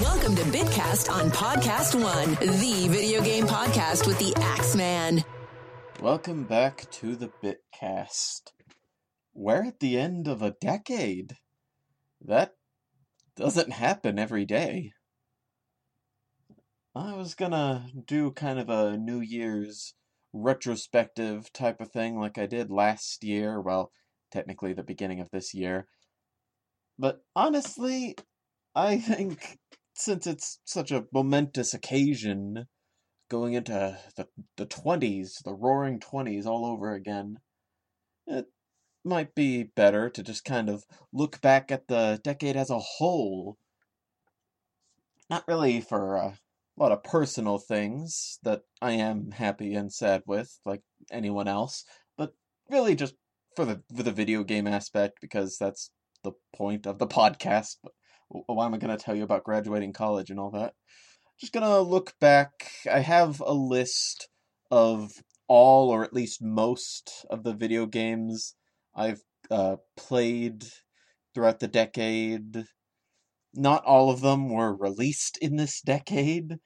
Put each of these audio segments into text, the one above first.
Welcome to Bitcast on Podcast One, the video game podcast with the Axeman. Welcome back to the Bitcast. We're at the end of a decade. That doesn't happen every day. I was gonna do kind of a New Year's retrospective type of thing like I did last year, well, technically the beginning of this year. But honestly, I think since it's such a momentous occasion, going into the the twenties, the roaring twenties all over again, it might be better to just kind of look back at the decade as a whole. Not really for a lot of personal things that I am happy and sad with, like anyone else, but really just for the for the video game aspect because that's the point of the podcast. Why am I going to tell you about graduating college and all that? Just going to look back. I have a list of all, or at least most, of the video games I've uh, played throughout the decade. Not all of them were released in this decade.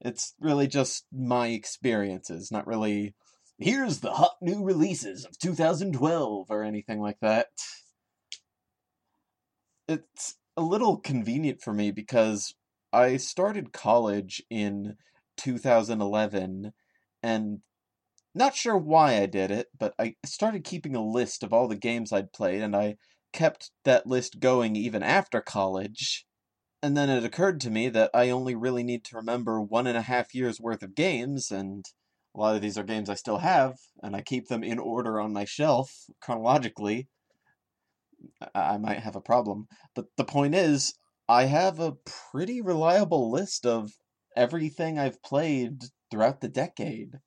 It's really just my experiences, not really here's the hot new releases of 2012 or anything like that it's a little convenient for me because I started college in 2011 and not sure why I did it, but I started keeping a list of all the games I'd played and I kept that list going even after college. And then it occurred to me that I only really need to remember one and a half years worth of games, and a lot of these are games I still have, and I keep them in order on my shelf chronologically. I might have a problem. But the point is, I have a pretty reliable list of everything I've played throughout the decade.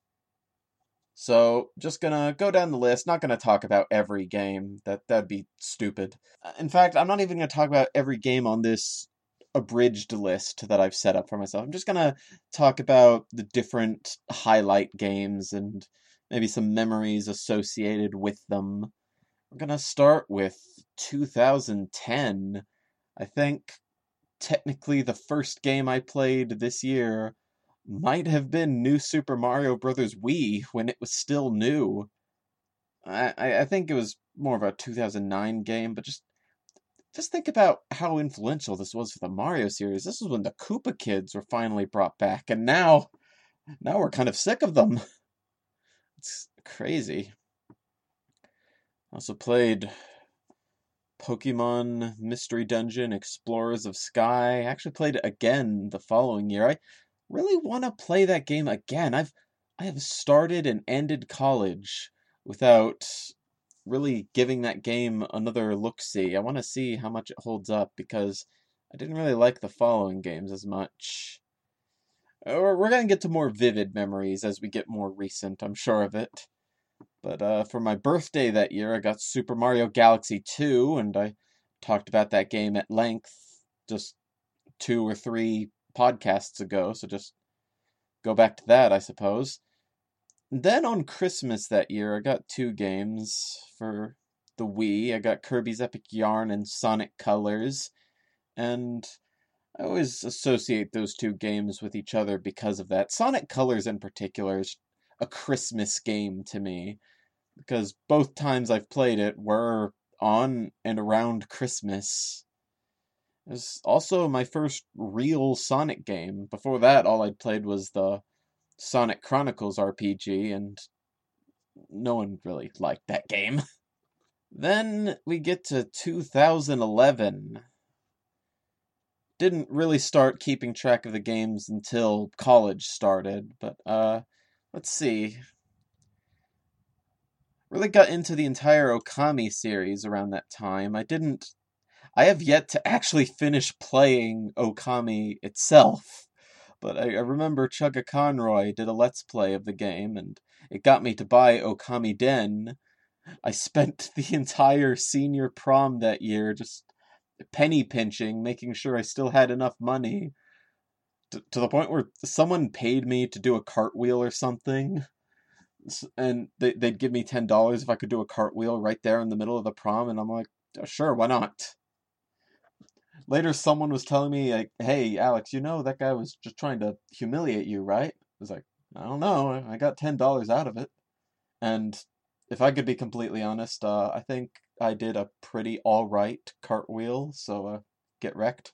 So, just gonna go down the list, not gonna talk about every game. That that'd be stupid. Uh, in fact, I'm not even gonna talk about every game on this abridged list that I've set up for myself. I'm just gonna talk about the different highlight games and maybe some memories associated with them. We're gonna start with 2010. I think technically the first game I played this year might have been New Super Mario Brothers Wii when it was still new. I, I think it was more of a 2009 game, but just just think about how influential this was for the Mario series. This was when the Koopa Kids were finally brought back, and now now we're kind of sick of them. It's crazy. Also played Pokemon Mystery Dungeon, Explorers of Sky. I actually played it again the following year. I really want to play that game again. I've I have started and ended college without really giving that game another look see. I want to see how much it holds up because I didn't really like the following games as much. Uh, we're going to get to more vivid memories as we get more recent, I'm sure of it. But uh, for my birthday that year, I got Super Mario Galaxy 2, and I talked about that game at length just two or three podcasts ago, so just go back to that, I suppose. then on Christmas that year, I got two games for the Wii. I got Kirby's Epic Yarn and Sonic Colors, and I always associate those two games with each other because of that. Sonic Colors, in particular, is a Christmas game to me because both times I've played it were on and around Christmas. It was also my first real Sonic game. Before that, all I'd played was the Sonic Chronicles RPG, and no one really liked that game. then we get to 2011. Didn't really start keeping track of the games until college started, but uh let's see. Really got into the entire Okami series around that time. I didn't. I have yet to actually finish playing Okami itself, but I, I remember Chuggaaconroy did a let's play of the game, and it got me to buy Okamiden. I spent the entire senior prom that year just penny pinching, making sure I still had enough money to, the point where someone paid me to do a cartwheel or something and they, they'd give me $10 if i could do a cartwheel right there in the middle of the prom and i'm like oh, sure why not later someone was telling me like, "Hey, Alex, you know that guy was just trying to humiliate you, right?" I was like, "I don't know. I got ten dollars out of it." And if I could be completely honest, uh, I think I did a pretty all right cartwheel. So uh, get wrecked.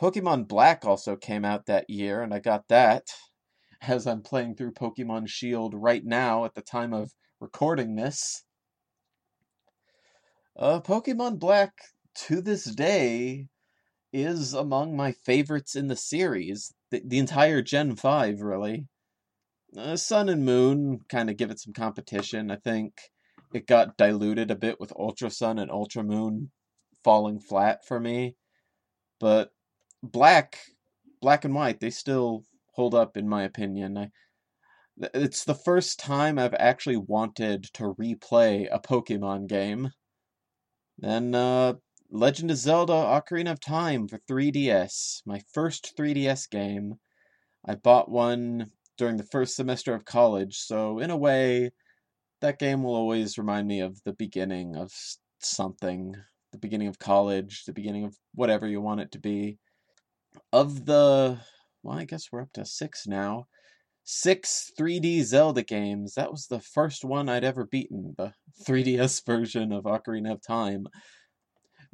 Pokemon Black also came out that year, and I got that as I'm playing through Pokemon Shield right now at the time of recording this. Uh, Pokemon Black to this day is among my favorites in the series. The, the entire Gen 5, really. Uh, Sun and Moon kind of give it some competition. I think it got diluted a bit with Ultra Sun and Ultra Moon falling flat for me. But Black, Black and White, they still hold up in my opinion. I, it's the first time I've actually wanted to replay a Pokemon game. Then uh, Legend of Zelda Ocarina of Time for 3DS, my first 3DS game. I bought one during the first semester of college, so in a way, that game will always remind me of the beginning of something, the beginning of college, the beginning of whatever you want it to be. Of the, well, I guess we're up to six now. Six 3D Zelda games. That was the first one I'd ever beaten, the 3DS version of Ocarina of Time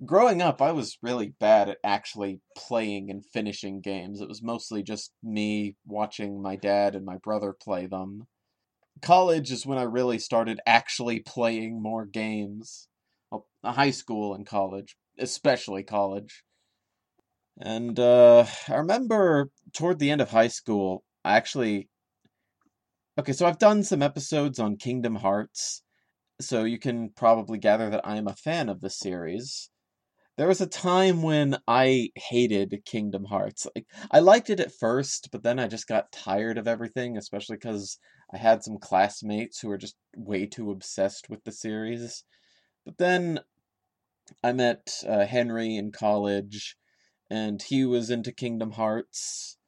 growing up, I was really bad at actually playing and finishing games. It was mostly just me watching my dad and my brother play them. College is when I really started actually playing more games. Well, high school and college, especially college. And uh, I remember toward the end of high school, I actually. Okay, so I've done some episodes on Kingdom Hearts, so you can probably gather that I am a fan of the series there was a time when I hated Kingdom Hearts. Like I liked it at first, but then I just got tired of everything, especially because I had some classmates who were just way too obsessed with the series. But then I met uh, Henry in college, and he was into Kingdom Hearts,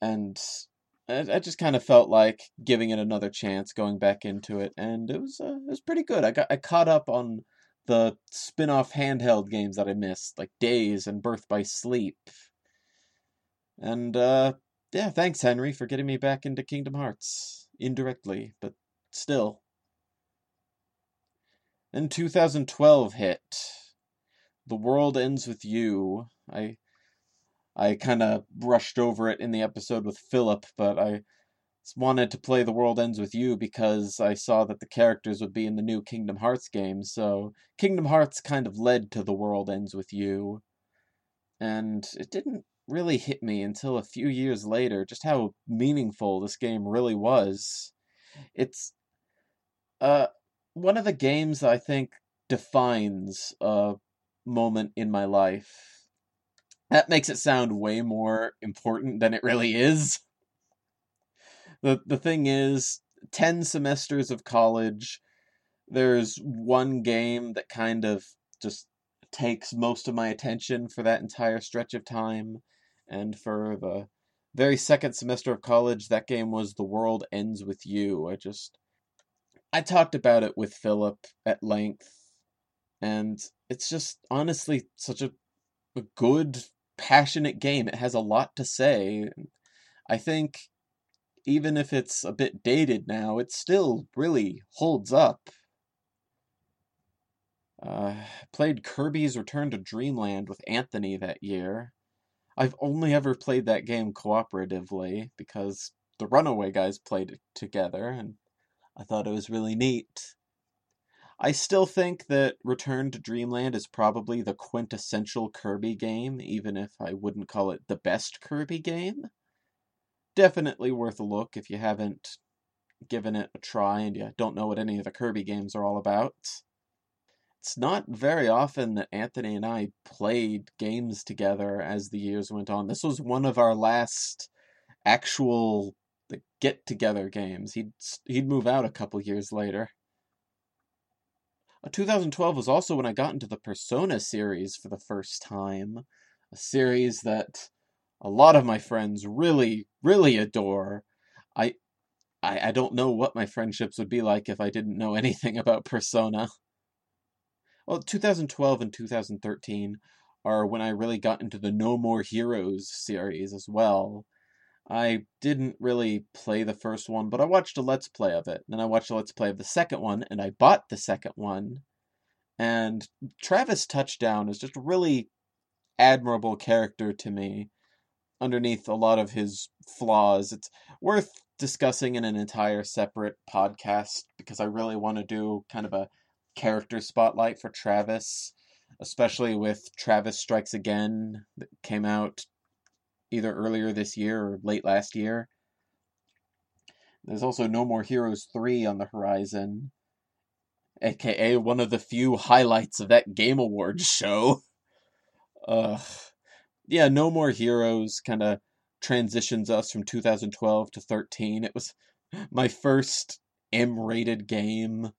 and I, I just kind of felt like giving it another chance, going back into it, and it was uh, it was pretty good. I got I caught up on the spin-off handheld games that I missed, like Days and Birth by Sleep. And uh yeah, thanks Henry for getting me back into Kingdom Hearts indirectly, but still. Then 2012 hit. The World Ends with You. I I kind of brushed over it in the episode with Philip, but I wanted to play The World Ends With You because I saw that the characters would be in the new Kingdom Hearts game, so Kingdom Hearts kind of led to The World Ends With You. And it didn't really hit me until a few years later just how meaningful this game really was. It's uh one of the games I think defines a moment in my life. That makes it sound way more important than it really is. The the thing is 10 semesters of college there's one game that kind of just takes most of my attention for that entire stretch of time. And for the very second semester of college that game was the world ends with you. I just i talked about it with philip at length. And it's just honestly such a, a good passionate game it has a lot to say i think even if it's a bit dated now, it still really holds up. Uh, played Kirby's Return to Dreamland with Anthony that year. I've only ever played that game cooperatively because the Runaway guys played it together, and I thought it was really neat. I still think that Return to Dreamland is probably the quintessential Kirby game, even if I wouldn't call it the best Kirby game definitely worth a look if you haven't given it a try and you don't know what any of the Kirby games are all about. It's not very often that Anthony and I played games together as the years went on. This was one of our last actual get together games. He'd he'd move out a couple years later. Uh, 2012 was also when I got into the Persona series for the first time, a series that a lot of my friends really, really adore. I, I, I don't know what my friendships would be like if I didn't know anything about Persona. well, 2012 and 2013 are when I really got into the No More Heroes series as well. I didn't really play the first one, but I watched a Let's Play of it. Then I watched a Let's Play of the second one, and I bought the second one. And Travis Touchdown is just a really admirable character to me, underneath a lot of his flaws. It's worth discussing in an entire separate podcast because I really want to do kind of a character spotlight for Travis, especially with Travis Strikes Again that came out either earlier this year or late last year. There's also No More Heroes 3 on the horizon, aka one of the few highlights of that Game Awards show. Ugh. yeah, No More Heroes kind of transitions us from 2012 to 13. It was my first M rated game.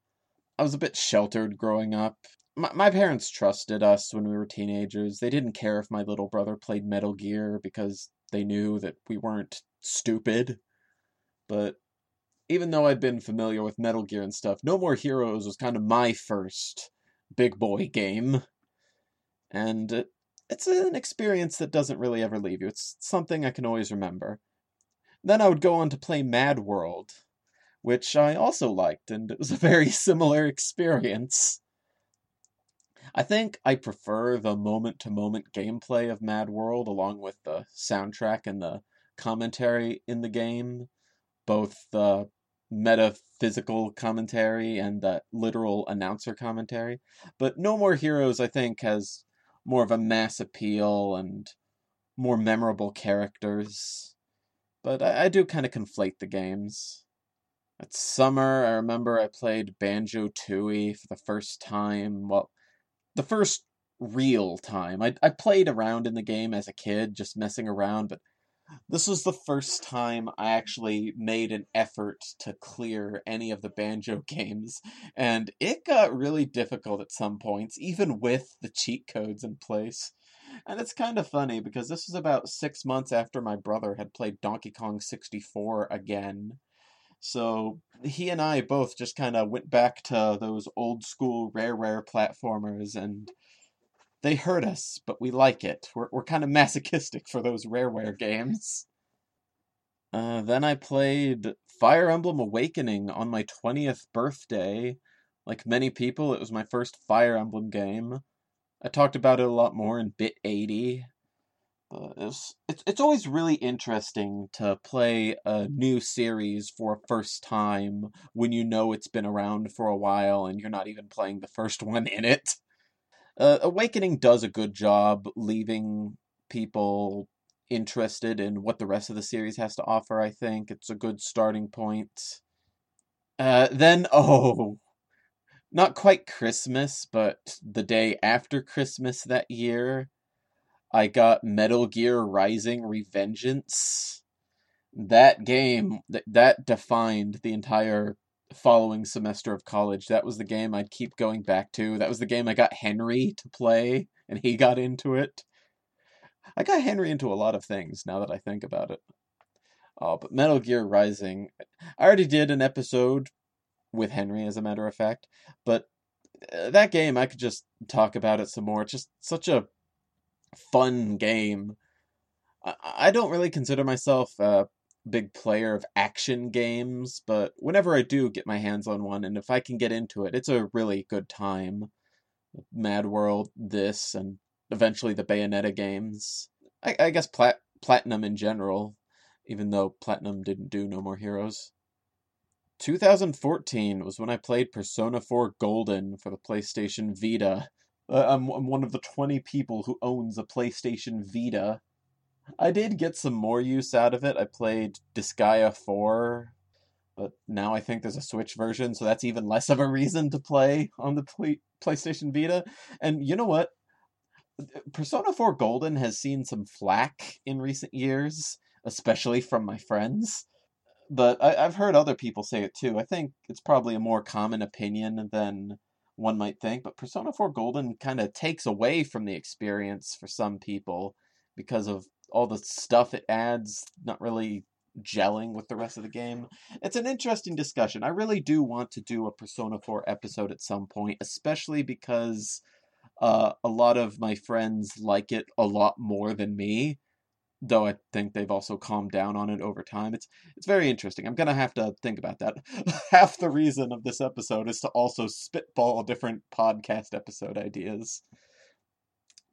I was a bit sheltered growing up. My, my parents trusted us when we were teenagers. They didn't care if my little brother played Metal Gear because they knew that we weren't stupid. But even though I'd been familiar with Metal Gear and stuff, No More Heroes was kind of my first big boy game. And it's an experience that doesn't really ever leave you. It's something I can always remember. Then I would go on to play Mad World, which I also liked, and it was a very similar experience. I think I prefer the moment to moment gameplay of Mad World along with the soundtrack and the commentary in the game, both the metaphysical commentary and the literal announcer commentary. But No More Heroes, I think, has more of a mass appeal and more memorable characters. But I, I do kind of conflate the games. At summer, I remember I played Banjo Tooie for the first time. Well, the first real time. I I played around in the game as a kid, just messing around, but this was the first time I actually made an effort to clear any of the banjo games, and it got really difficult at some points, even with the cheat codes in place. And it's kind of funny because this was about six months after my brother had played Donkey Kong 64 again. So he and I both just kind of went back to those old school rare rare platformers and they hurt us, but we like it. We're we're kind of masochistic for those rareware games. Uh, then I played Fire Emblem Awakening on my 20th birthday. Like many people, it was my first Fire Emblem game. I talked about it a lot more in Bit 80. But it's, it's, it's always really interesting to play a new series for a first time when you know it's been around for a while and you're not even playing the first one in it. Uh, Awakening does a good job leaving people interested in what the rest of the series has to offer. I think it's a good starting point. Uh, then, oh, not quite Christmas, but the day after Christmas that year, I got Metal Gear Rising Revengeance. That game that that defined the entire following semester of college. That was the game I'd keep going back to. That was the game I got Henry to play, and he got into it. I got Henry into a lot of things now that I think about it. Oh, but Metal Gear Rising, I already did an episode with Henry, as a matter of fact, but uh, that game I could just talk about it some more. It's just such a fun game. I don't really consider myself a big player of action games, but whenever I do get my hands on one, and if I can get into it, it's a really good time. Mad World, this, and eventually the Bayonetta games. I, I guess Plat- Platinum in general, even though Platinum didn't do No More Heroes. 2014 was when I played Persona 4 Golden for the PlayStation Vita. Uh, I'm, I'm one of the 20 people who owns a PlayStation Vita. I did get some more use out of it. I played Disgaea 4, but now I think there's a Switch version, so that's even less of a reason to play on the play- PlayStation Vita. And you know what? Persona 4 Golden has seen some flack in recent years, especially from my friends. But I, have heard other people say it too. I think it's probably a more common opinion than one might think. But Persona 4 Golden kind of takes away from the experience for some people because of all the stuff it adds not really gelling with the rest of the game. It's an interesting discussion. I really do want to do a Persona 4 episode at some point, especially because uh, a lot of my friends like it a lot more than me. Though I think they've also calmed down on it over time. It's it's very interesting. I'm gonna have to think about that. Half the reason of this episode is to also spitball different podcast episode ideas.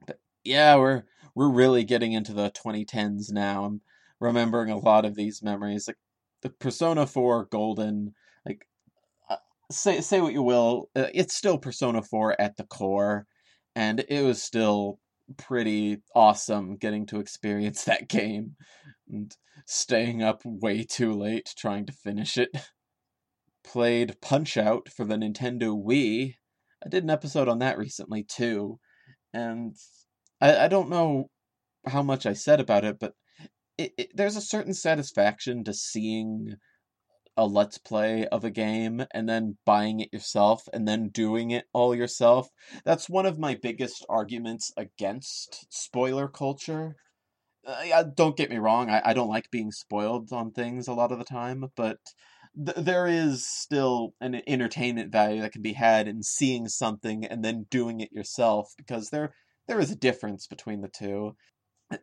But yeah, we're we're really getting into the 2010s now. I'm remembering a lot of these memories, like the Persona 4 Golden. Like, uh, say say what you will, uh, it's still Persona 4 at the core, and it was still pretty awesome getting to experience that game and staying up way too late trying to finish it. Played Punch Out for the Nintendo Wii. I did an episode on that recently too, and I, I don't know how much I said about it, but it, it, there's a certain satisfaction to seeing a let's play of a game and then buying it yourself and then doing it all yourself. That's one of my biggest arguments against spoiler culture. Uh, don't get me wrong, I, I don't like being spoiled on things a lot of the time, but th- there is still an entertainment value that can be had in seeing something and then doing it yourself because there there is a difference between the two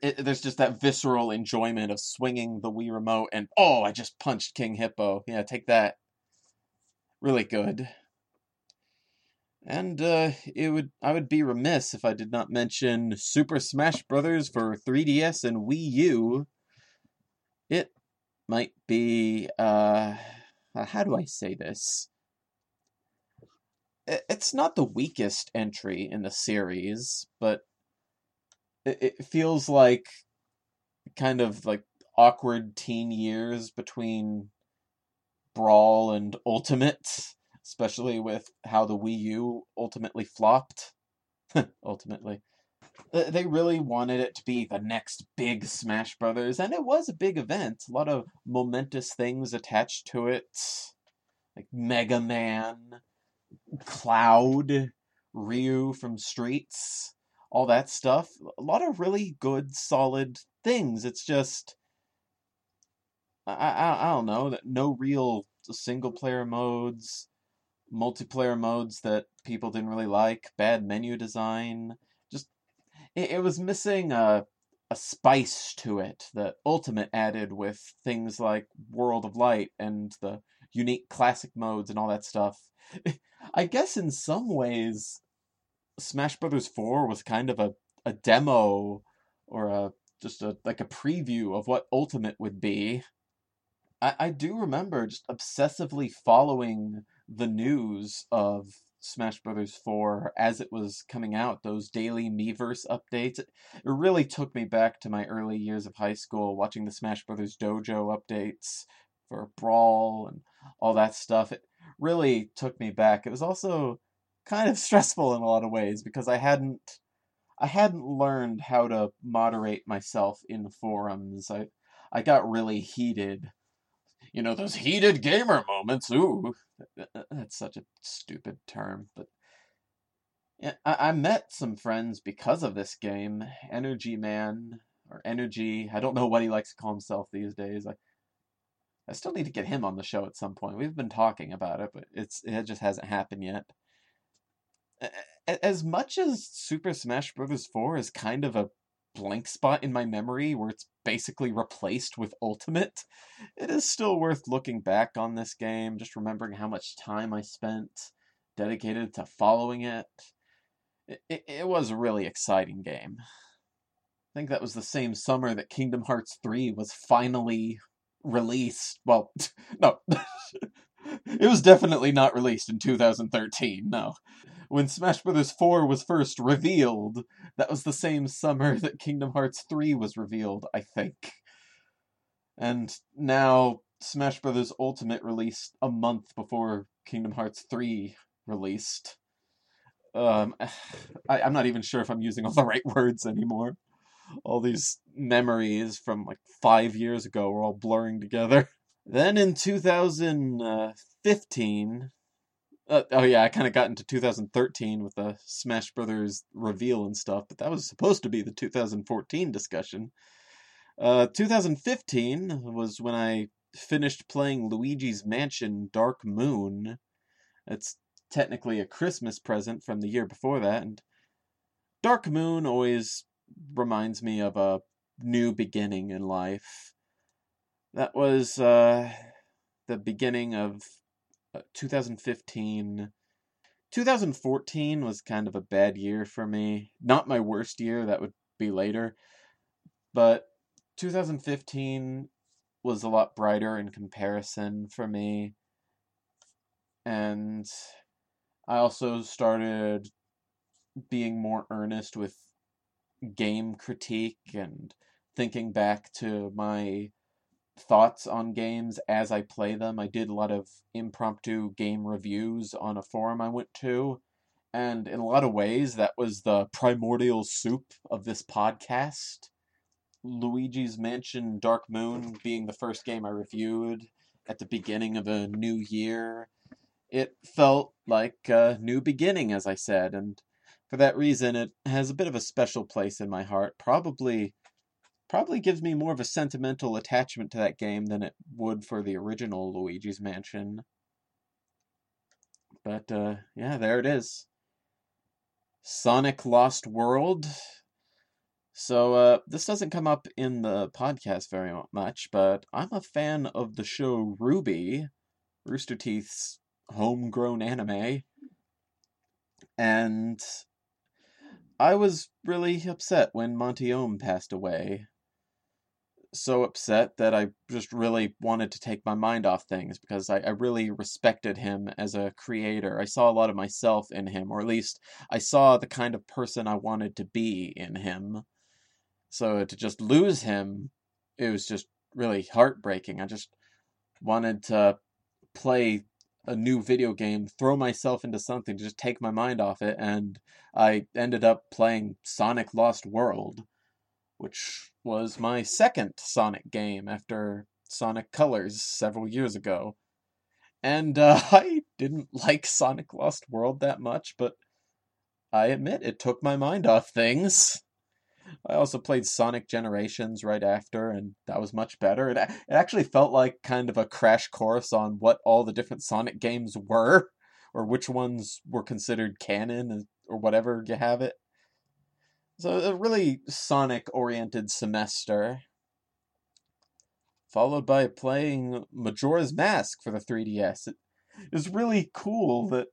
it, there's just that visceral enjoyment of swinging the Wii remote and oh, I just punched King Hippo. Yeah, take that. Really good. And uh, it would I would be remiss if I did not mention Super Smash Brothers for 3DS and Wii U. It might be uh, how do I say this? It's not the weakest entry in the series, but it, feels like kind of like awkward teen years between Brawl and Ultimate, especially with how the Wii U ultimately flopped. ultimately. They really wanted it to be the next big Smash Brothers, and it was a big event. A lot of momentous things attached to it, like Mega Man, Cloud, Ryu from Streets all that stuff. A lot of really good, solid things. It's just, I, I, I don't know, no real single player modes, multiplayer modes that people didn't really like, bad menu design. Just, it, it was missing a, a spice to it that Ultimate added with things like World of Light and the unique classic modes and all that stuff. I guess in some ways, Smash Brothers 4 was kind of a, a demo or a just a like a preview of what Ultimate would be. I, I do remember just obsessively following the news of Smash Brothers 4 as it was coming out, those daily Miiverse updates. It really took me back to my early years of high school, watching the Smash Brothers Dojo updates for Brawl and all that stuff. It really took me back. It was also kind of stressful in a lot of ways because I hadn't I hadn't learned how to moderate myself in forums. I I got really heated. You know, those heated gamer moments. Ooh, that's such a stupid term, but yeah, I, I met some friends because of this game. Energy Man or Energy. I don't know what he likes to call himself these days. I I still need to get him on the show at some point. We've been talking about it, but it's it just hasn't happened yet as much as Super Smash Bros. 4 is kind of a blank spot in my memory where it's basically replaced with Ultimate, it is still worth looking back on this game, just remembering how much time I spent dedicated to following it. It, it, it was a really exciting game. I think that was the same summer that Kingdom Hearts 3 was finally released. Well, no. it was definitely not released in 2013, no when Smash Bros. 4 was first revealed, that was the same summer that Kingdom Hearts 3 was revealed, I think. And now Smash Bros. Ultimate released a month before Kingdom Hearts 3 released. Um, I, I'm not even sure if I'm using all the right words anymore. All these memories from like five years ago were all blurring together. Then in 2015, uh, oh yeah, I kind of got into 2013 with the Smash Brothers reveal and stuff, but that was supposed to be the 2014 discussion. Uh, 2015 was when I finished playing Luigi's Mansion Dark Moon. It's technically a Christmas present from the year before that, and Dark Moon always reminds me of a new beginning in life. That was uh, the beginning of Uh, 2015. 2014 was kind of a bad year for me. Not my worst year, that would be later. But 2015 was a lot brighter in comparison for me. And I also started being more earnest with game critique and thinking back to my thoughts on games as I play them. I did a lot of impromptu game reviews on a forum I went to, and in a lot of ways, that was the primordial soup of this podcast. Luigi's Mansion Dark Moon being the first game I reviewed at the beginning of a new year. It felt like a new beginning, as I said, and for that reason, it has a bit of a special place in my heart. Probably probably gives me more of a sentimental attachment to that game than it would for the original Luigi's Mansion. But uh, yeah, there it is. Sonic Lost World. So uh, this doesn't come up in the podcast very much, but I'm a fan of the show RWBY, Rooster Teeth's homegrown anime, and I was really upset when Monty Oum passed away so upset that I just really wanted to take my mind off things because I, I, really respected him as a creator. I saw a lot of myself in him, or at least I saw the kind of person I wanted to be in him. So to just lose him, it was just really heartbreaking. I just wanted to play a new video game, throw myself into something to just take my mind off it, and I ended up playing Sonic Lost World which was my second Sonic game after Sonic Colors several years ago. And uh, I didn't like Sonic Lost World that much, but I admit it took my mind off things. I also played Sonic Generations right after, and that was much better. It, it actually felt like kind of a crash course on what all the different Sonic games were, or which ones were considered canon, or whatever you have it. So a really Sonic oriented semester. Followed by playing Majora's Mask for the 3DS. It is really cool that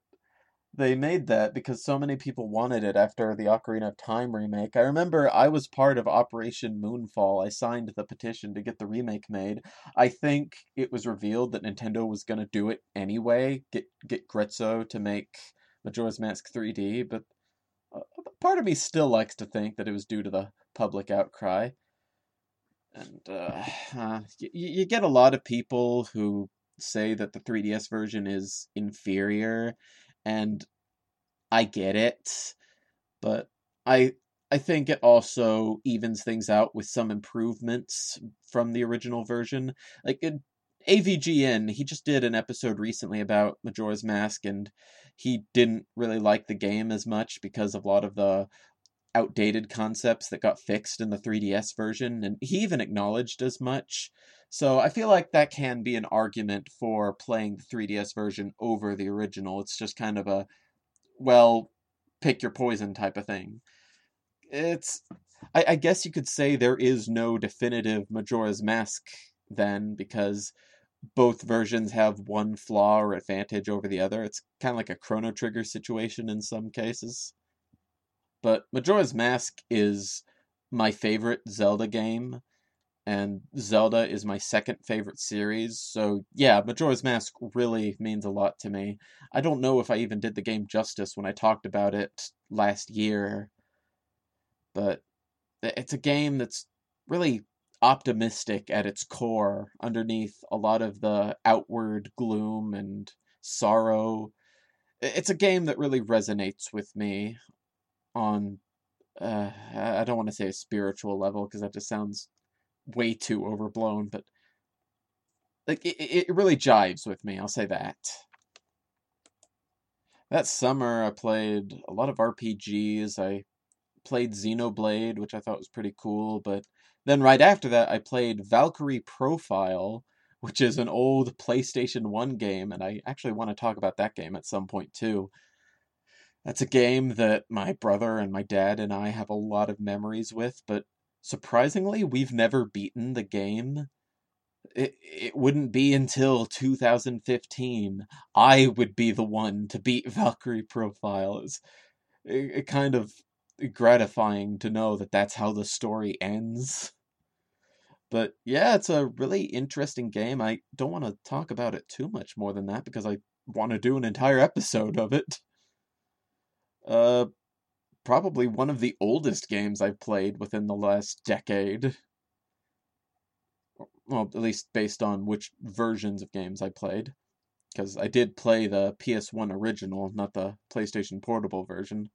they made that because so many people wanted it after the Ocarina of Time remake. I remember I was part of Operation Moonfall. I signed the petition to get the remake made. I think it was revealed that Nintendo was going to do it anyway, get get Grezzo to make Majora's Mask 3D, but part of me still likes to think that it was due to the public outcry. And uh, uh, you, you get a lot of people who say that the 3DS version is inferior, and I get it, but I I think it also evens things out with some improvements from the original version. Like AVGN, he just did an episode recently about Majora's Mask, and he didn't really like the game as much because of a lot of the outdated concepts that got fixed in the 3DS version, and he even acknowledged as much. So I feel like that can be an argument for playing the 3DS version over the original. It's just kind of a, well, pick your poison type of thing. It's, I, I guess you could say there is no definitive Majora's Mask then, because both versions have one flaw or advantage over the other. It's kind of like a Chrono Trigger situation in some cases. But Majora's Mask is my favorite Zelda game, and Zelda is my second favorite series. So, yeah, Majora's Mask really means a lot to me. I don't know if I even did the game justice when I talked about it last year, but it's a game that's really optimistic at its core underneath a lot of the outward gloom and sorrow. It's a game that really resonates with me on uh, I don't want to say a spiritual level because that just sounds way too overblown, but like it, it really jives with me. I'll say that. That summer, I played a lot of RPGs. I played Xenoblade, which I thought was pretty cool, but then right after that, I played Valkyrie Profile, which is an old PlayStation 1 game, and I actually want to talk about that game at some point too. That's a game that my brother and my dad and I have a lot of memories with, but surprisingly, we've never beaten the game. It, it wouldn't be until 2015 I would be the one to beat Valkyrie Profile. It's it, it kind of gratifying to know that that's how the story ends. But yeah, it's a really interesting game. I don't want to talk about it too much more than that because I want to do an entire episode of it. Uh, probably one of the oldest games I've played within the last decade. Well, at least based on which versions of games I played. Because I did play the PS1 original, not the PlayStation Portable version.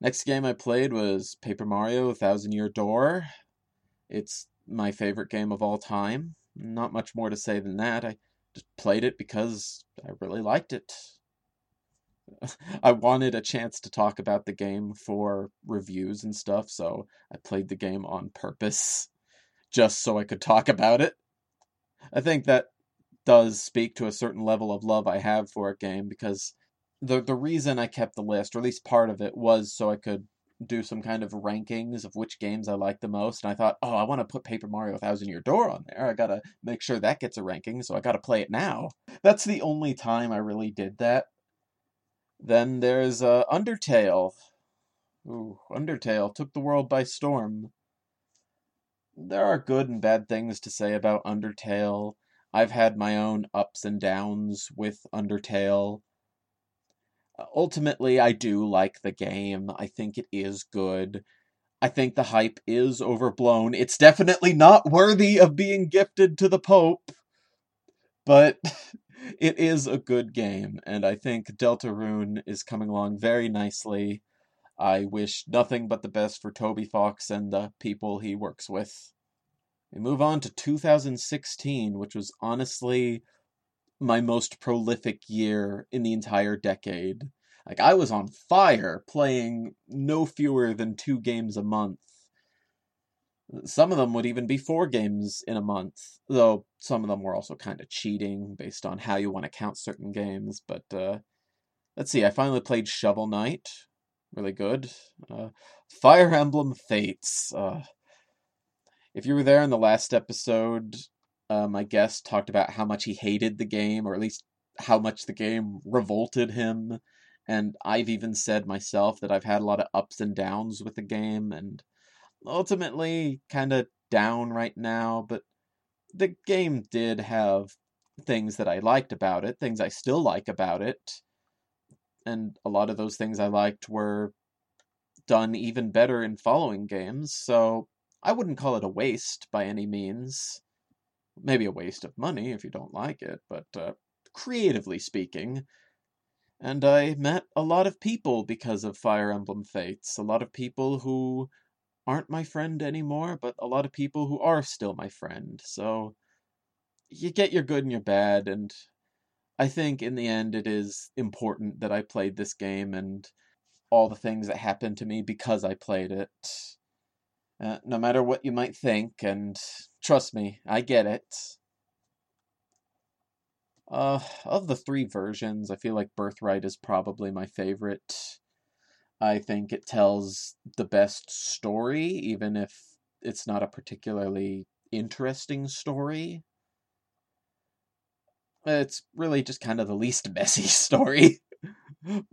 Next game I played was Paper Mario Thousand Year Door. It's my favorite game of all time. Not much more to say than that. I just played it because I really liked it. I wanted a chance to talk about the game for reviews and stuff, so I played the game on purpose just so I could talk about it. I think that does speak to a certain level of love I have for a game because the the reason I kept the list, or at least part of it, was so I could do some kind of rankings of which games I like the most. And I thought, oh, I want to put Paper Mario Thousand Year Door on there. I gotta make sure that gets a ranking, so I gotta play it now. That's the only time I really did that. Then there's uh, Undertale. Ooh, Undertale took the world by storm. There are good and bad things to say about Undertale. I've had my own ups and downs with Undertale. Uh, ultimately, I do like the game. I think it is good. I think the hype is overblown. It's definitely not worthy of being gifted to the Pope. But it is a good game, and I think Deltarune is coming along very nicely. I wish nothing but the best for Toby Fox and the people he works with. We move on to 2016, which was honestly my most prolific year in the entire decade. Like, I was on fire playing no fewer than two games a month some of them would even be four games in a month, though some of them were also kind of cheating based on how you want to count certain games. But uh, let's see, I finally played Shovel Knight. Really good. Uh, Fire Emblem Fates. Uh, if you were there in the last episode, uh, my guest talked about how much he hated the game, or at least how much the game revolted him. And I've even said myself that I've had a lot of ups and downs with the game, and ultimately kind of down right now, but the game did have things that I liked about it, things I still like about it. And a lot of those things I liked were done even better in following games, so I wouldn't call it a waste by any means. Maybe a waste of money if you don't like it, but uh, creatively speaking. And I met a lot of people because of Fire Emblem Fates. A lot of people who aren't my friend anymore, but a lot of people who are still my friend. So you get your good and your bad, and I think in the end it is important that I played this game and all the things that happened to me because I played it. Uh, no matter what you might think, and trust me, I get it. Uh, of the three versions, I feel like Birthright is probably my favorite. I think it tells the best story, even if it's not a particularly interesting story. It's really just kind of the least messy story.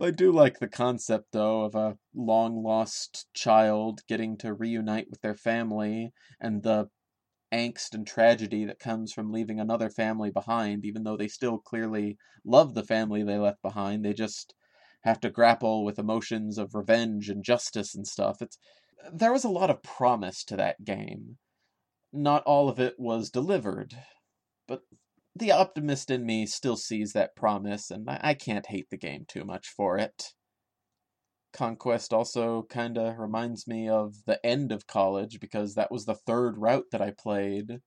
I do like the concept, though, of a long lost child getting to reunite with their family and the angst and tragedy that comes from leaving another family behind, even though they still clearly love the family they left behind. They just have to grapple with emotions of revenge and justice and stuff. It's there was a lot of promise to that game. Not all of it was delivered, but the optimist in me still sees that promise, and I can't hate the game too much for it. Conquest also kind of reminds me of the end of college because that was the third route that I played.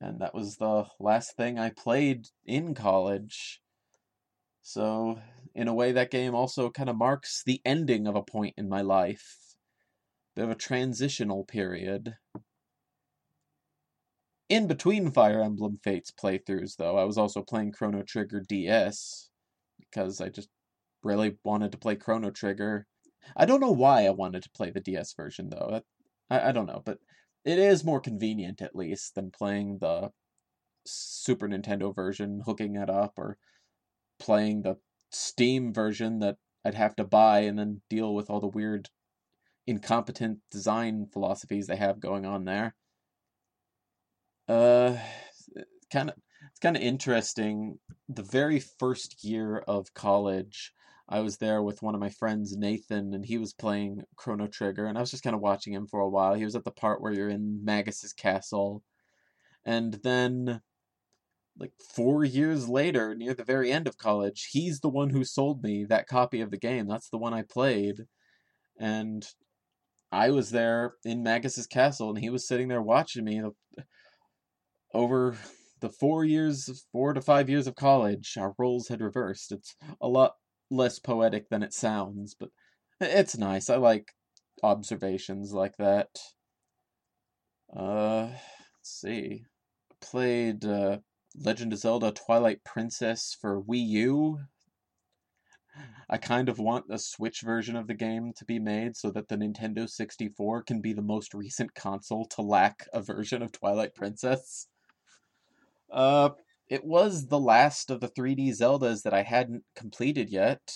And that was the last thing I played in college. So in a way, that game also kind of marks the ending of a point in my life. Bit of a transitional period. In between Fire Emblem Fates playthroughs, though, I was also playing Chrono Trigger DS because I just really wanted to play Chrono Trigger. I don't know why I wanted to play the DS version, though. I, I don't know, but it is more convenient, at least, than playing the Super Nintendo version, hooking it up, or playing the Steam version that I'd have to buy and then deal with all the weird, incompetent design philosophies they have going on there. Uh, kind of, it's kind of interesting. The very first year of college, I was there with one of my friends, Nathan, and he was playing Chrono Trigger, and I was just kind of watching him for a while. He was at the part where you're in Magus's castle, and then like four years later, near the very end of college, he's the one who sold me that copy of the game. That's the one I played. And I was there in Magus's castle, and he was sitting there watching me over the four years, four to five years of college. Our roles had reversed. It's a lot less poetic than it sounds, but it's nice. I like observations like that. Uh, let's see. Played uh, Legend of Zelda Twilight Princess for Wii U. I kind of want a Switch version of the game to be made so that the Nintendo 64 can be the most recent console to lack a version of Twilight Princess. Uh, it was the last of the 3D Zeldas that I hadn't completed yet,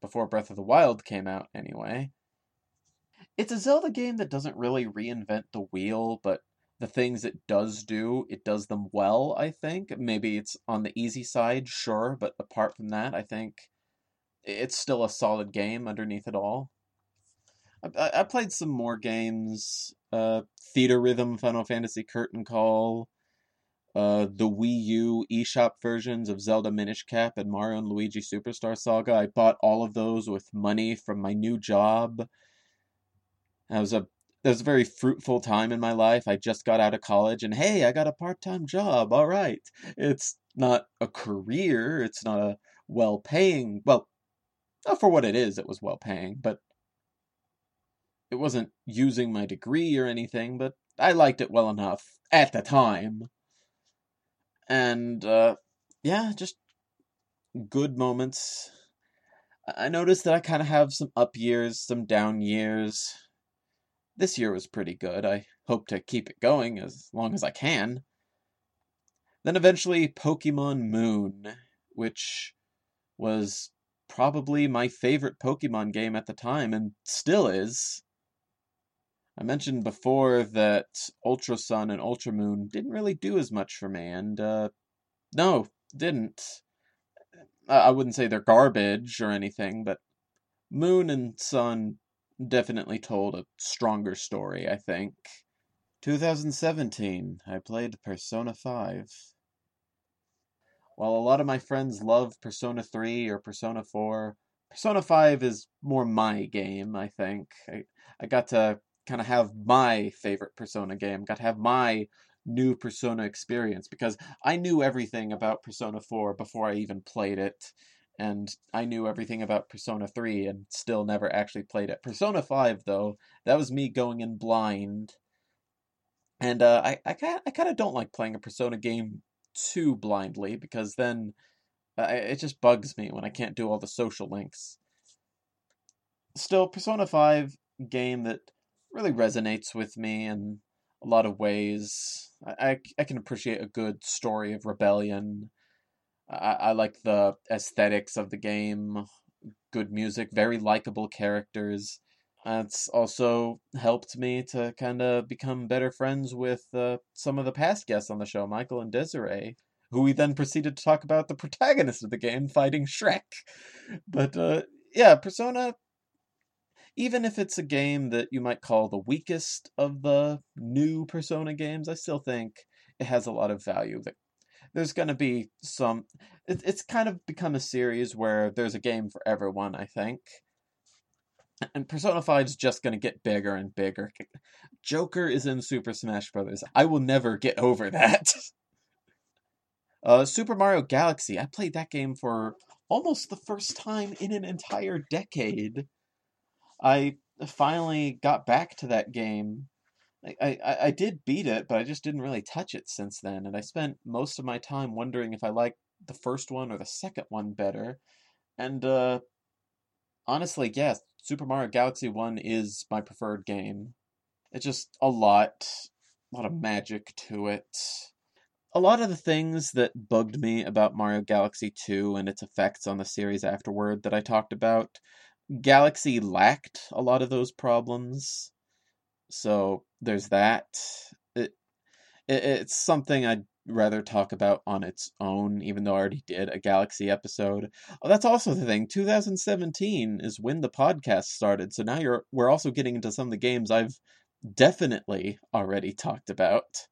before Breath of the Wild came out, anyway. It's a Zelda game that doesn't really reinvent the wheel, but the things it does do, it does them well, I think. Maybe it's on the easy side, sure, but apart from that, I think it's still a solid game underneath it all. I, I played some more games. Uh, Theatrhythm, Final Fantasy Curtain Call, uh, the Wii U eShop versions of Zelda Minish Cap and Mario and Luigi Superstar Saga. I bought all of those with money from my new job. That was a that was a very fruitful time in my life. I just got out of college and hey, I got a part-time job. All right. It's not a career, it's not a well-paying, well, for what it is, it was well-paying, but it wasn't using my degree or anything, but I liked it well enough at the time. And uh yeah, just good moments. I noticed that I kind of have some up years, some down years this year was pretty good. I hope to keep it going as long as I can. Then eventually Pokemon Moon, which was probably my favorite Pokemon game at the time and still is. I mentioned before that Ultra Sun and Ultra Moon didn't really do as much for me, and uh, no, didn't. I wouldn't say they're garbage or anything, but Moon and Sun definitely told a stronger story, I think. 2017, I played Persona 5. While a lot of my friends love Persona 3 or Persona 4, Persona 5 is more my game, I think. I, I got to kind of have my favorite Persona game, got to have my new Persona experience because I knew everything about Persona 4 before I even played it and I knew everything about Persona 3 and still never actually played it. Persona 5, though, that was me going in blind. And uh, I, I, kind I kind of don't like playing a Persona game too blindly because then uh, it just bugs me when I can't do all the social links. Still, Persona 5 game that really resonates with me in a lot of ways. I, I, I can appreciate a good story of rebellion I, I like the aesthetics of the game, good music, very likable characters. It's also helped me to kind of become better friends with uh, some of the past guests on the show, Michael and Desiree, who we then proceeded to talk about the protagonist of the game fighting Shrek. But uh, yeah, Persona, even if it's a game that you might call the weakest of the new Persona games, I still think it has a lot of value there's going to be some. It, it's kind of become a series where there's a game for everyone, I think. And Persona 5 is just going to get bigger and bigger. Joker is in Super Smash Bros. I will never get over that. uh, Super Mario Galaxy. I played that game for almost the first time in an entire decade, I finally got back to that game. I, I, I did beat it, but I just didn't really touch it since then, and I spent most of my time wondering if I liked the first one or the second one better. And uh, honestly, yes, Super Mario Galaxy 1 is my preferred game. It's just a lot, a lot of magic to it. A lot of the things that bugged me about Mario Galaxy 2 and its effects on the series afterward that I talked about, Galaxy lacked a lot of those problems. So there's that. It, it it's something I'd rather talk about on its own, even though I already did a Galaxy episode. Oh, that's also the thing. 2017 is when the podcast started, so now you're we're also getting into some of the games I've definitely already talked about.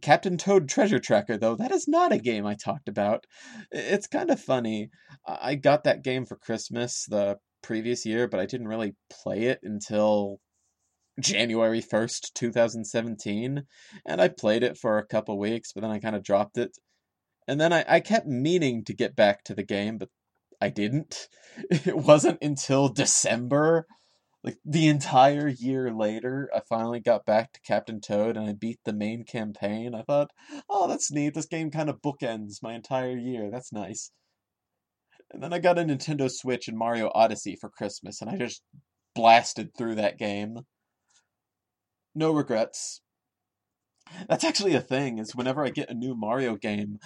Captain Toad Treasure Tracker, though, that is not a game I talked about. It's kind of funny. I got that game for Christmas the previous year, but I didn't really play it until January 1st, 2017. And I played it for a couple weeks, but then I kind of dropped it. And then I, I kept meaning to get back to the game, but I didn't. It wasn't until December, like the entire year later, I finally got back to Captain Toad and I beat the main campaign. I thought, oh, that's neat. This game kind of bookends my entire year. That's nice. And then I got a Nintendo Switch and Mario Odyssey for Christmas, and I just blasted through that game no regrets. That's actually a thing. Is whenever I get a new Mario game,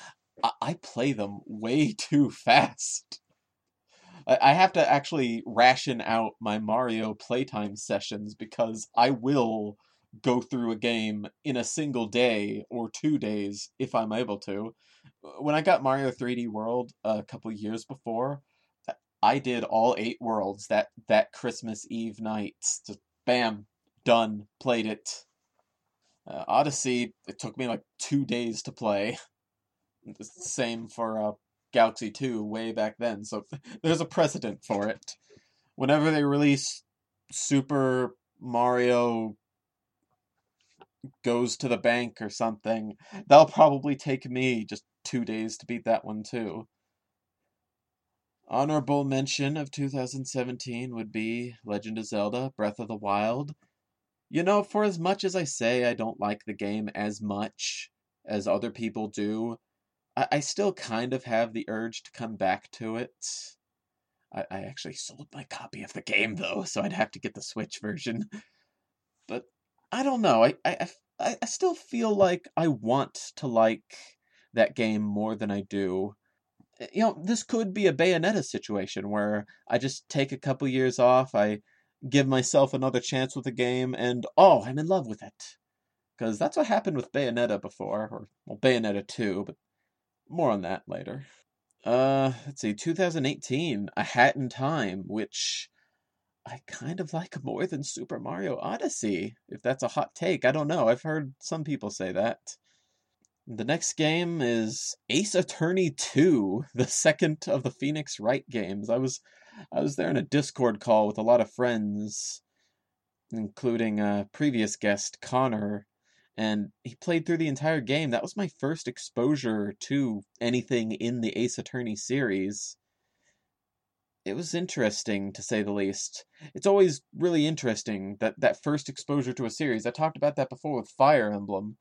I, I play them way too fast. I, I have to actually ration out my Mario playtime sessions because I will go through a game in a single day or two days if I'm able to. When I got Mario 3D World a couple years before, I did all eight worlds that that Christmas Eve night. Just bam, done, played it. Uh, Odyssey, it took me like two days to play. The same for uh, Galaxy 2 way back then, so there's a precedent for it. Whenever they release Super Mario goes to the bank or something, that'll probably take me just two days to beat that one too. Honorable mention of 2017 would be Legend of Zelda Breath of the Wild. You know, for as much as I say I don't like the game as much as other people do, I, I still kind of have the urge to come back to it. I, I actually sold my copy of the game though, so I'd have to get the Switch version. I don't know. I, I, I, I still feel like I want to like that game more than I do. Eh, you know, this could be a Bayonetta situation where I just take a couple years off. I give myself another chance with the game, and oh, I'm in love with it. Because that's what happened with Bayonetta before, or well, Bayonetta 2, but more on that later. Uh, let's see, 2018, A Hat in Time, which I kind of like more than Super Mario Odyssey. If that's a hot take, I don't know. I've heard some people say that. The next game is Ace Attorney 2, the second of the Phoenix Wright games. I was I was there in a Discord call with a lot of friends, including a previous guest, Connor, and he played through the entire game. That was my first exposure to anything in the Ace Attorney series. It was interesting, to say the least. It's always really interesting that that first exposure to a series. I talked about that before with Fire Emblem,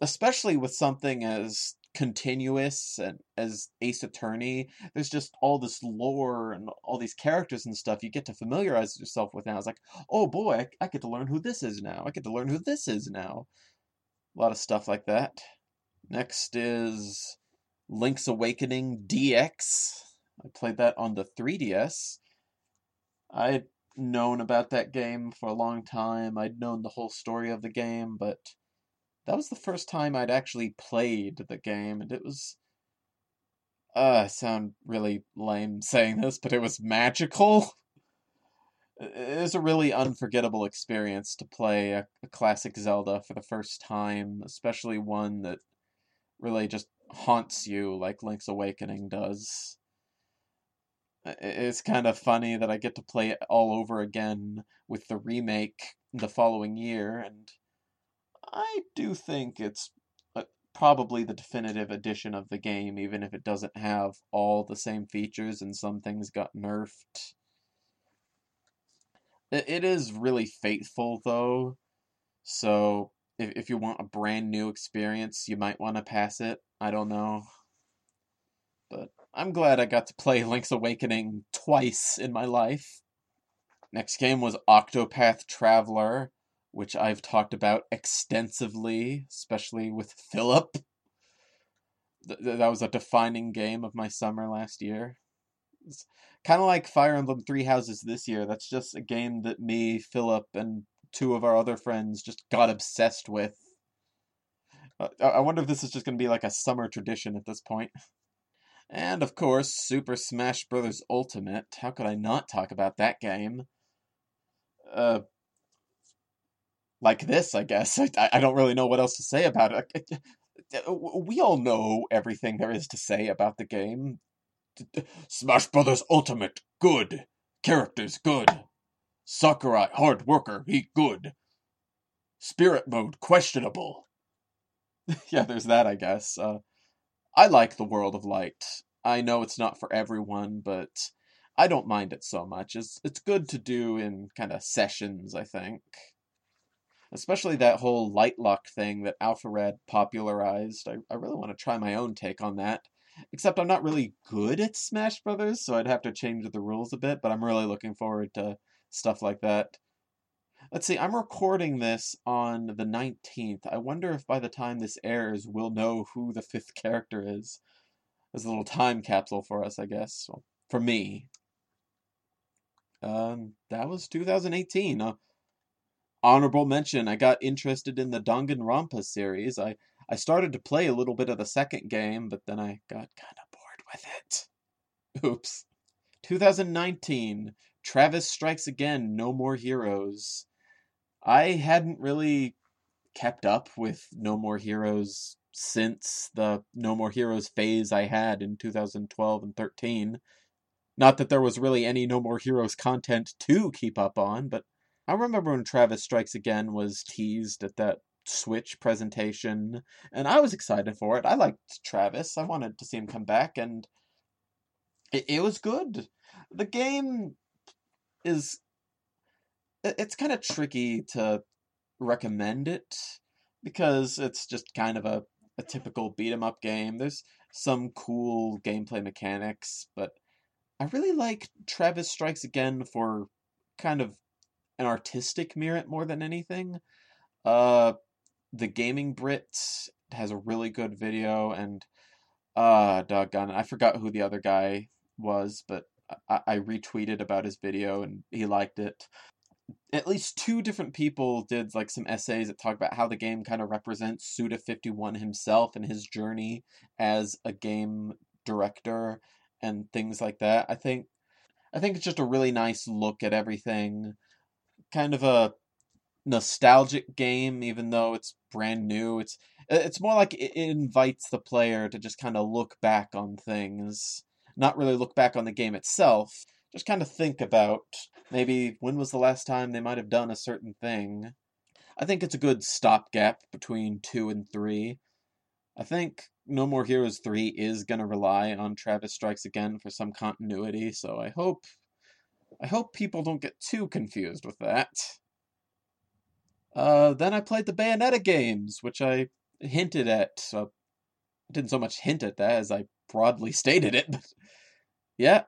especially with something as continuous and as Ace Attorney. There's just all this lore and all these characters and stuff you get to familiarize yourself with now. It's like, oh boy, I, I get to learn who this is now. I get to learn who this is now. A lot of stuff like that. Next is Link's Awakening DX. I played that on the 3DS. I'd known about that game for a long time. I'd known the whole story of the game, but that was the first time I'd actually played the game, and it was. Uh, I sound really lame saying this, but it was magical. It was a really unforgettable experience to play a, a classic Zelda for the first time, especially one that really just haunts you like Link's Awakening does. It's kind of funny that I get to play it all over again with the remake the following year, and I do think it's uh, probably the definitive edition of the game, even if it doesn't have all the same features and some things got nerfed. It is really faithful, though, so if, if you want a brand new experience, you might want to pass it. I don't know. But I'm glad I got to play Link's Awakening twice in my life. Next game was Octopath Traveler, which I've talked about extensively, especially with Philip. Th- that was a defining game of my summer last year. It's kind of like Fire Emblem Three Houses this year. That's just a game that me, Philip, and two of our other friends just got obsessed with. Uh, I wonder if this is just going to be like a summer tradition at this point. And of course, Super Smash Bros. Ultimate. How could I not talk about that game? Uh, like this, I guess. I, I don't really know what else to say about it. We all know everything there is to say about the game. Smash Brothers Ultimate, good. Characters, good. Sakurai, hard worker, he good. Spirit mode, questionable. yeah, there's that, I guess. Uh, I like the World of Light. I know it's not for everyone, but I don't mind it so much. It's it's good to do in kind of sessions, I think. Especially that whole light lock thing that Alpharad popularized. I, I really want to try my own take on that. Except I'm not really good at Smash Brothers, so I'd have to change the rules a bit, but I'm really looking forward to stuff like that. Let's see, I'm recording this on the 19th. I wonder if by the time this airs, we'll know who the fifth character is. As a little time capsule for us, I guess. For me. Um, that was 2018. Uh, honorable mention, I got interested in the Danganronpa series. I, I started to play a little bit of the second game, but then I got kind of bored with it. Oops. 2019, Travis Strikes Again, No More Heroes. I hadn't really kept up with No More Heroes since the No More Heroes phase I had in 2012 and 13. Not that there was really any No More Heroes content to keep up on, but I remember when Travis Strikes Again was teased at that Switch presentation, and I was excited for it. I liked Travis. I wanted to see him come back, and it, it was good. The game is it's kind of tricky to recommend it because it's just kind of a, a typical beat 'em up game. There's some cool gameplay mechanics, but I really like Travis Strikes Again for kind of an artistic merit more than anything. Uh, the Gaming Brit has a really good video, and uh, doggone it, I forgot who the other guy was, but I, I retweeted about his video and he liked it at least two different people did like some essays that talk about how the game kind of represents Suda 51 himself and his journey as a game director and things like that. I think I think it's just a really nice look at everything. Kind of a nostalgic game even though it's brand new. It's it's more like it invites the player to just kind of look back on things, not really look back on the game itself, just kind of think about maybe when was the last time they might have done a certain thing. I think it's a good stopgap between 2 and 3. I think No More Heroes 3 is going to rely on Travis Strikes Again for some continuity, so I hope I hope people don't get too confused with that. Uh, then I played the Bayonetta games, which I hinted at. Uh, didn't so much hint at that as I broadly stated it, but yeah,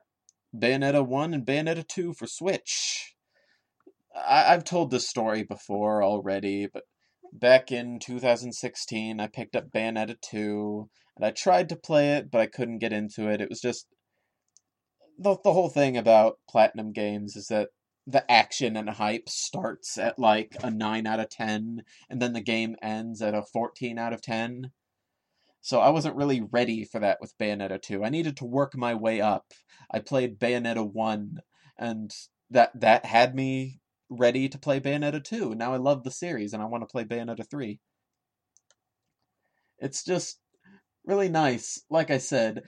Bayonetta 1 and Bayonetta 2 for Switch. I- have told this story before already, but back in 2016, I picked up Bayonetta 2, and I tried to play it, but I couldn't get into it. It was just. The, the whole thing about Platinum games is that the action and hype starts at like a 9 out of 10, and then the game ends at a 14 out of 10. So I wasn't really ready for that with Bayonetta 2. I needed to work my way up. I played Bayonetta 1 and that that had me ready to play Bayonetta 2. Now I love the series and I want to play Bayonetta 3. It's just really nice. Like I said,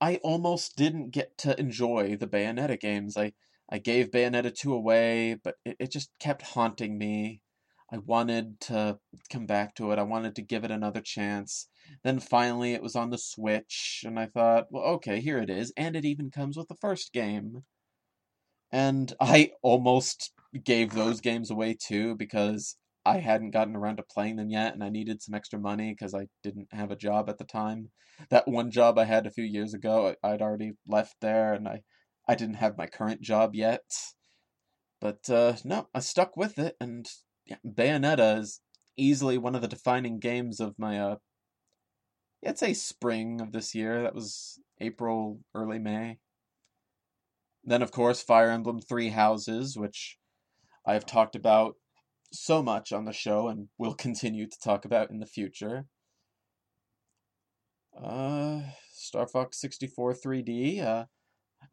I almost didn't get to enjoy the Bayonetta games. I I gave Bayonetta 2 away, but it, it just kept haunting me. I wanted to come back to it. I wanted to give it another chance. Then finally it was on the Switch, and I thought, well, okay, here it is. And it even comes with the first game. And I almost gave those games away too because I hadn't gotten around to playing them yet and I needed some extra money because I didn't have a job at the time. That one job I had a few years ago, I'd already left there and I, I didn't have my current job yet. But uh, no, I stuck with it and yeah, Bayonetta is easily one of the defining games of my uh, I'd say spring of this year. That was April, early May. Then, of course, Fire Emblem Three Houses, which I have talked about so much on the show and will continue to talk about in the future. Uh, Star Fox 64 3D. Uh,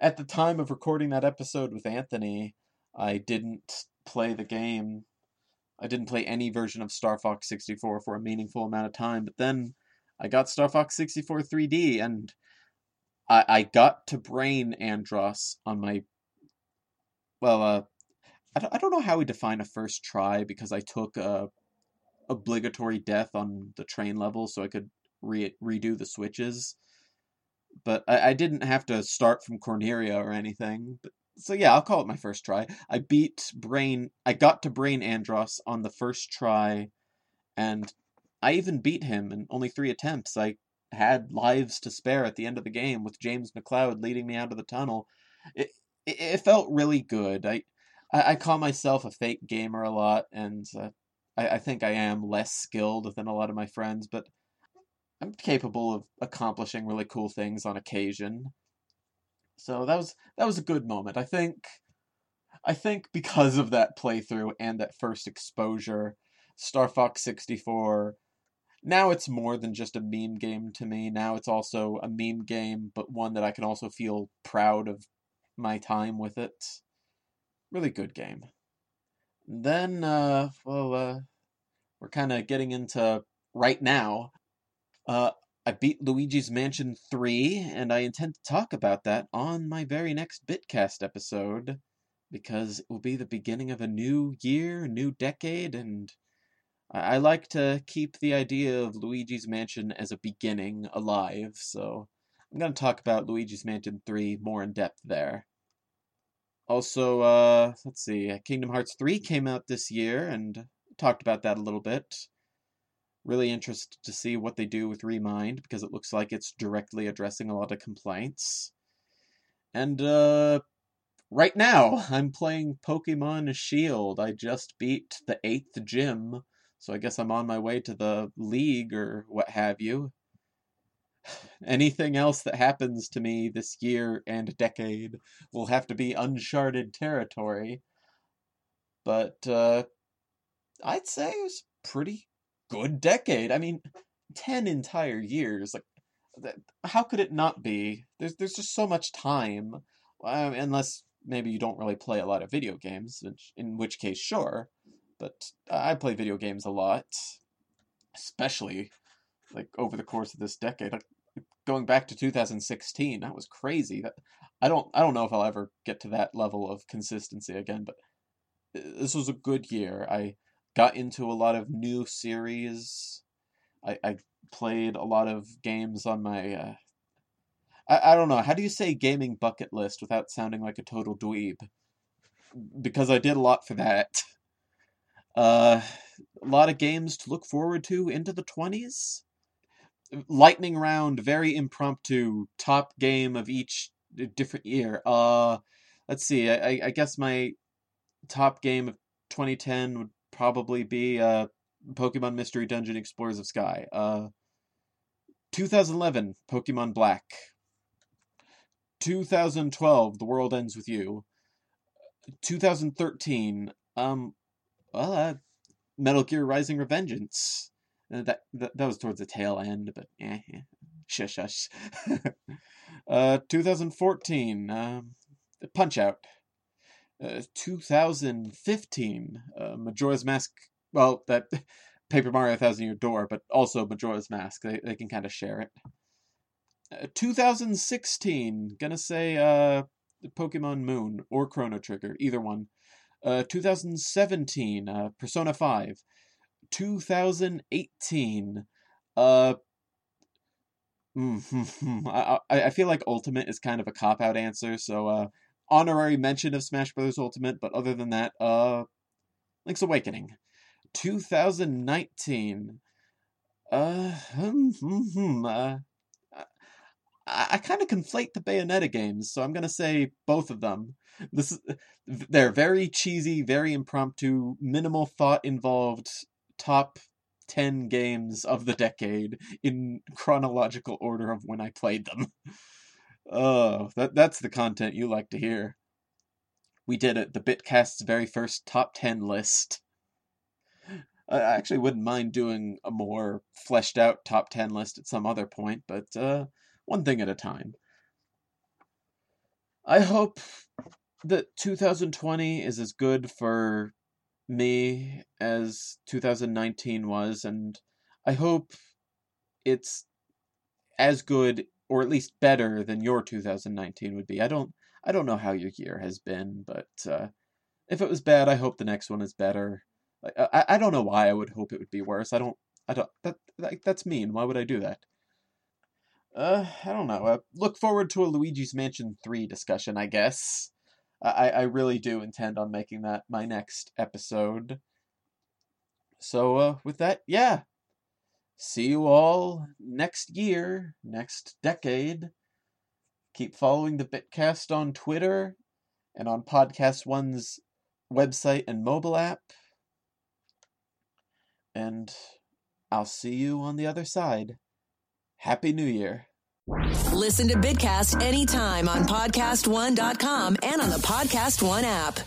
at the time of recording that episode with Anthony, I didn't play the game. I didn't play any version of Star Fox 64 for a meaningful amount of time, but then I got Star Fox 64 3D and I, I got to brain Andross on my well uh I don't, I don't know how we define a first try because I took a obligatory death on the train level so I could re- redo the switches. But I, I didn't have to start from Corneria or anything. But, so yeah, I'll call it my first try. I beat Brain. I got to Brain Andross on the first try, and I even beat him in only three attempts. I had lives to spare at the end of the game with James McCloud leading me out of the tunnel. It it, it felt really good. I, I, I call myself a fake gamer a lot, and uh, I, I think I am less skilled than a lot of my friends, but I'm capable of accomplishing really cool things on occasion. So that was that was a good moment. I think I think because of that playthrough and that first exposure, Star Fox 64 now it's more than just a meme game to me. Now it's also a meme game, but one that I can also feel proud of my time with it. Really good game. Then, uh, well, uh, we're kind of getting into right now. Uh, I beat Luigi's Mansion 3, and I intend to talk about that on my very next Bitcast episode, because it will be the beginning of a new year, a new decade, and I like to keep the idea of Luigi's Mansion as a beginning alive, so I'm going to talk about Luigi's Mansion 3 more in depth there. Also, uh, let's see, Kingdom Hearts 3 came out this year, and talked about that a little bit. Really interested to see what they do with Remind, because it looks like it's directly addressing a lot of complaints. And, uh, right now, I'm playing Pokemon Shield. I just beat the 8th gym so I guess I'm on my way to the league or what have you. Anything else that happens to me this year and decade will have to be uncharted territory. But uh, I'd say it was pretty good decade. I mean, 10 entire years. Like, how could it not be? There's, there's just so much time. Uh, unless maybe you don't really play a lot of video games, in which case, sure but I play video games a lot, especially like over the course of this decade. Like, Going back to 2016, that was crazy. That I don't I don't know if I'll ever get to that level of consistency again, but this was a good year. I got into a lot of new series. I, I played a lot of games on my uh, I, I don't know, how do you say gaming bucket list without sounding like a total dweeb? Because I did a lot for that. Uh, a lot of games to look forward to into the 20s. Lightning round, very impromptu, top game of each different year. Uh, let's see. I, I guess my top game of 2010 would probably be uh, Pokemon Mystery Dungeon Explorers of Sky. Uh, 2011, Pokemon Black. 2012, The World Ends with You. 2013, um, well, uh, Metal Gear Rising Revengeance. Uh, that, that that was towards the tail end, but eh, eh shush shush. uh, 2014, um, Punch Out. Uh, 2015, uh, Majora's Mask. Well, that Paper Mario Thousand Year Door, but also Majora's Mask. They they can kind of share it. Uh, 2016, gonna say uh, Pokemon Moon or Chrono Trigger, either one. Uh, 2017, uh, Persona 5. 2018, uh, I, I feel like Ultimate is kind of a cop out answer, so uh, honorary mention of Smash Bros. Ultimate, but other than that, uh, Link's Awakening. 2019. Uh, hmm, hmm, hmm, uh I, I kind of conflate the Bayonetta games, so I'm gonna say both of them. This is, they're very cheesy, very impromptu, minimal thought involved. Top 10 games of the decade in chronological order of when I played them. Oh, that that's the content you like to hear. We did it, the Bitcast's very first top 10 list. I actually wouldn't mind doing a more fleshed out top 10 list at some other point, but uh, one thing at a time. I hope that 2020 is as good for me as 2019 was, and I hope it's as good or at least better than your 2019 would be. I don't I don't know how your year has been, but uh, if it was bad, I hope the next one is better. I, I don't know why I would hope it would be worse. I don't I don't that, that that's mean. Why would I do that? Uh, I don't know. Uh, look forward to a Luigi's Mansion 3 discussion, I guess. I, I really do intend on making that my next episode. So, uh, with that, yeah. See you all next year, next decade. Keep following the Bitcast on Twitter and on Podcast One's website and mobile app. And I'll see you on the other side. Happy New Year. Listen to Bitcast anytime on podcastone.com and on the Podcast One app.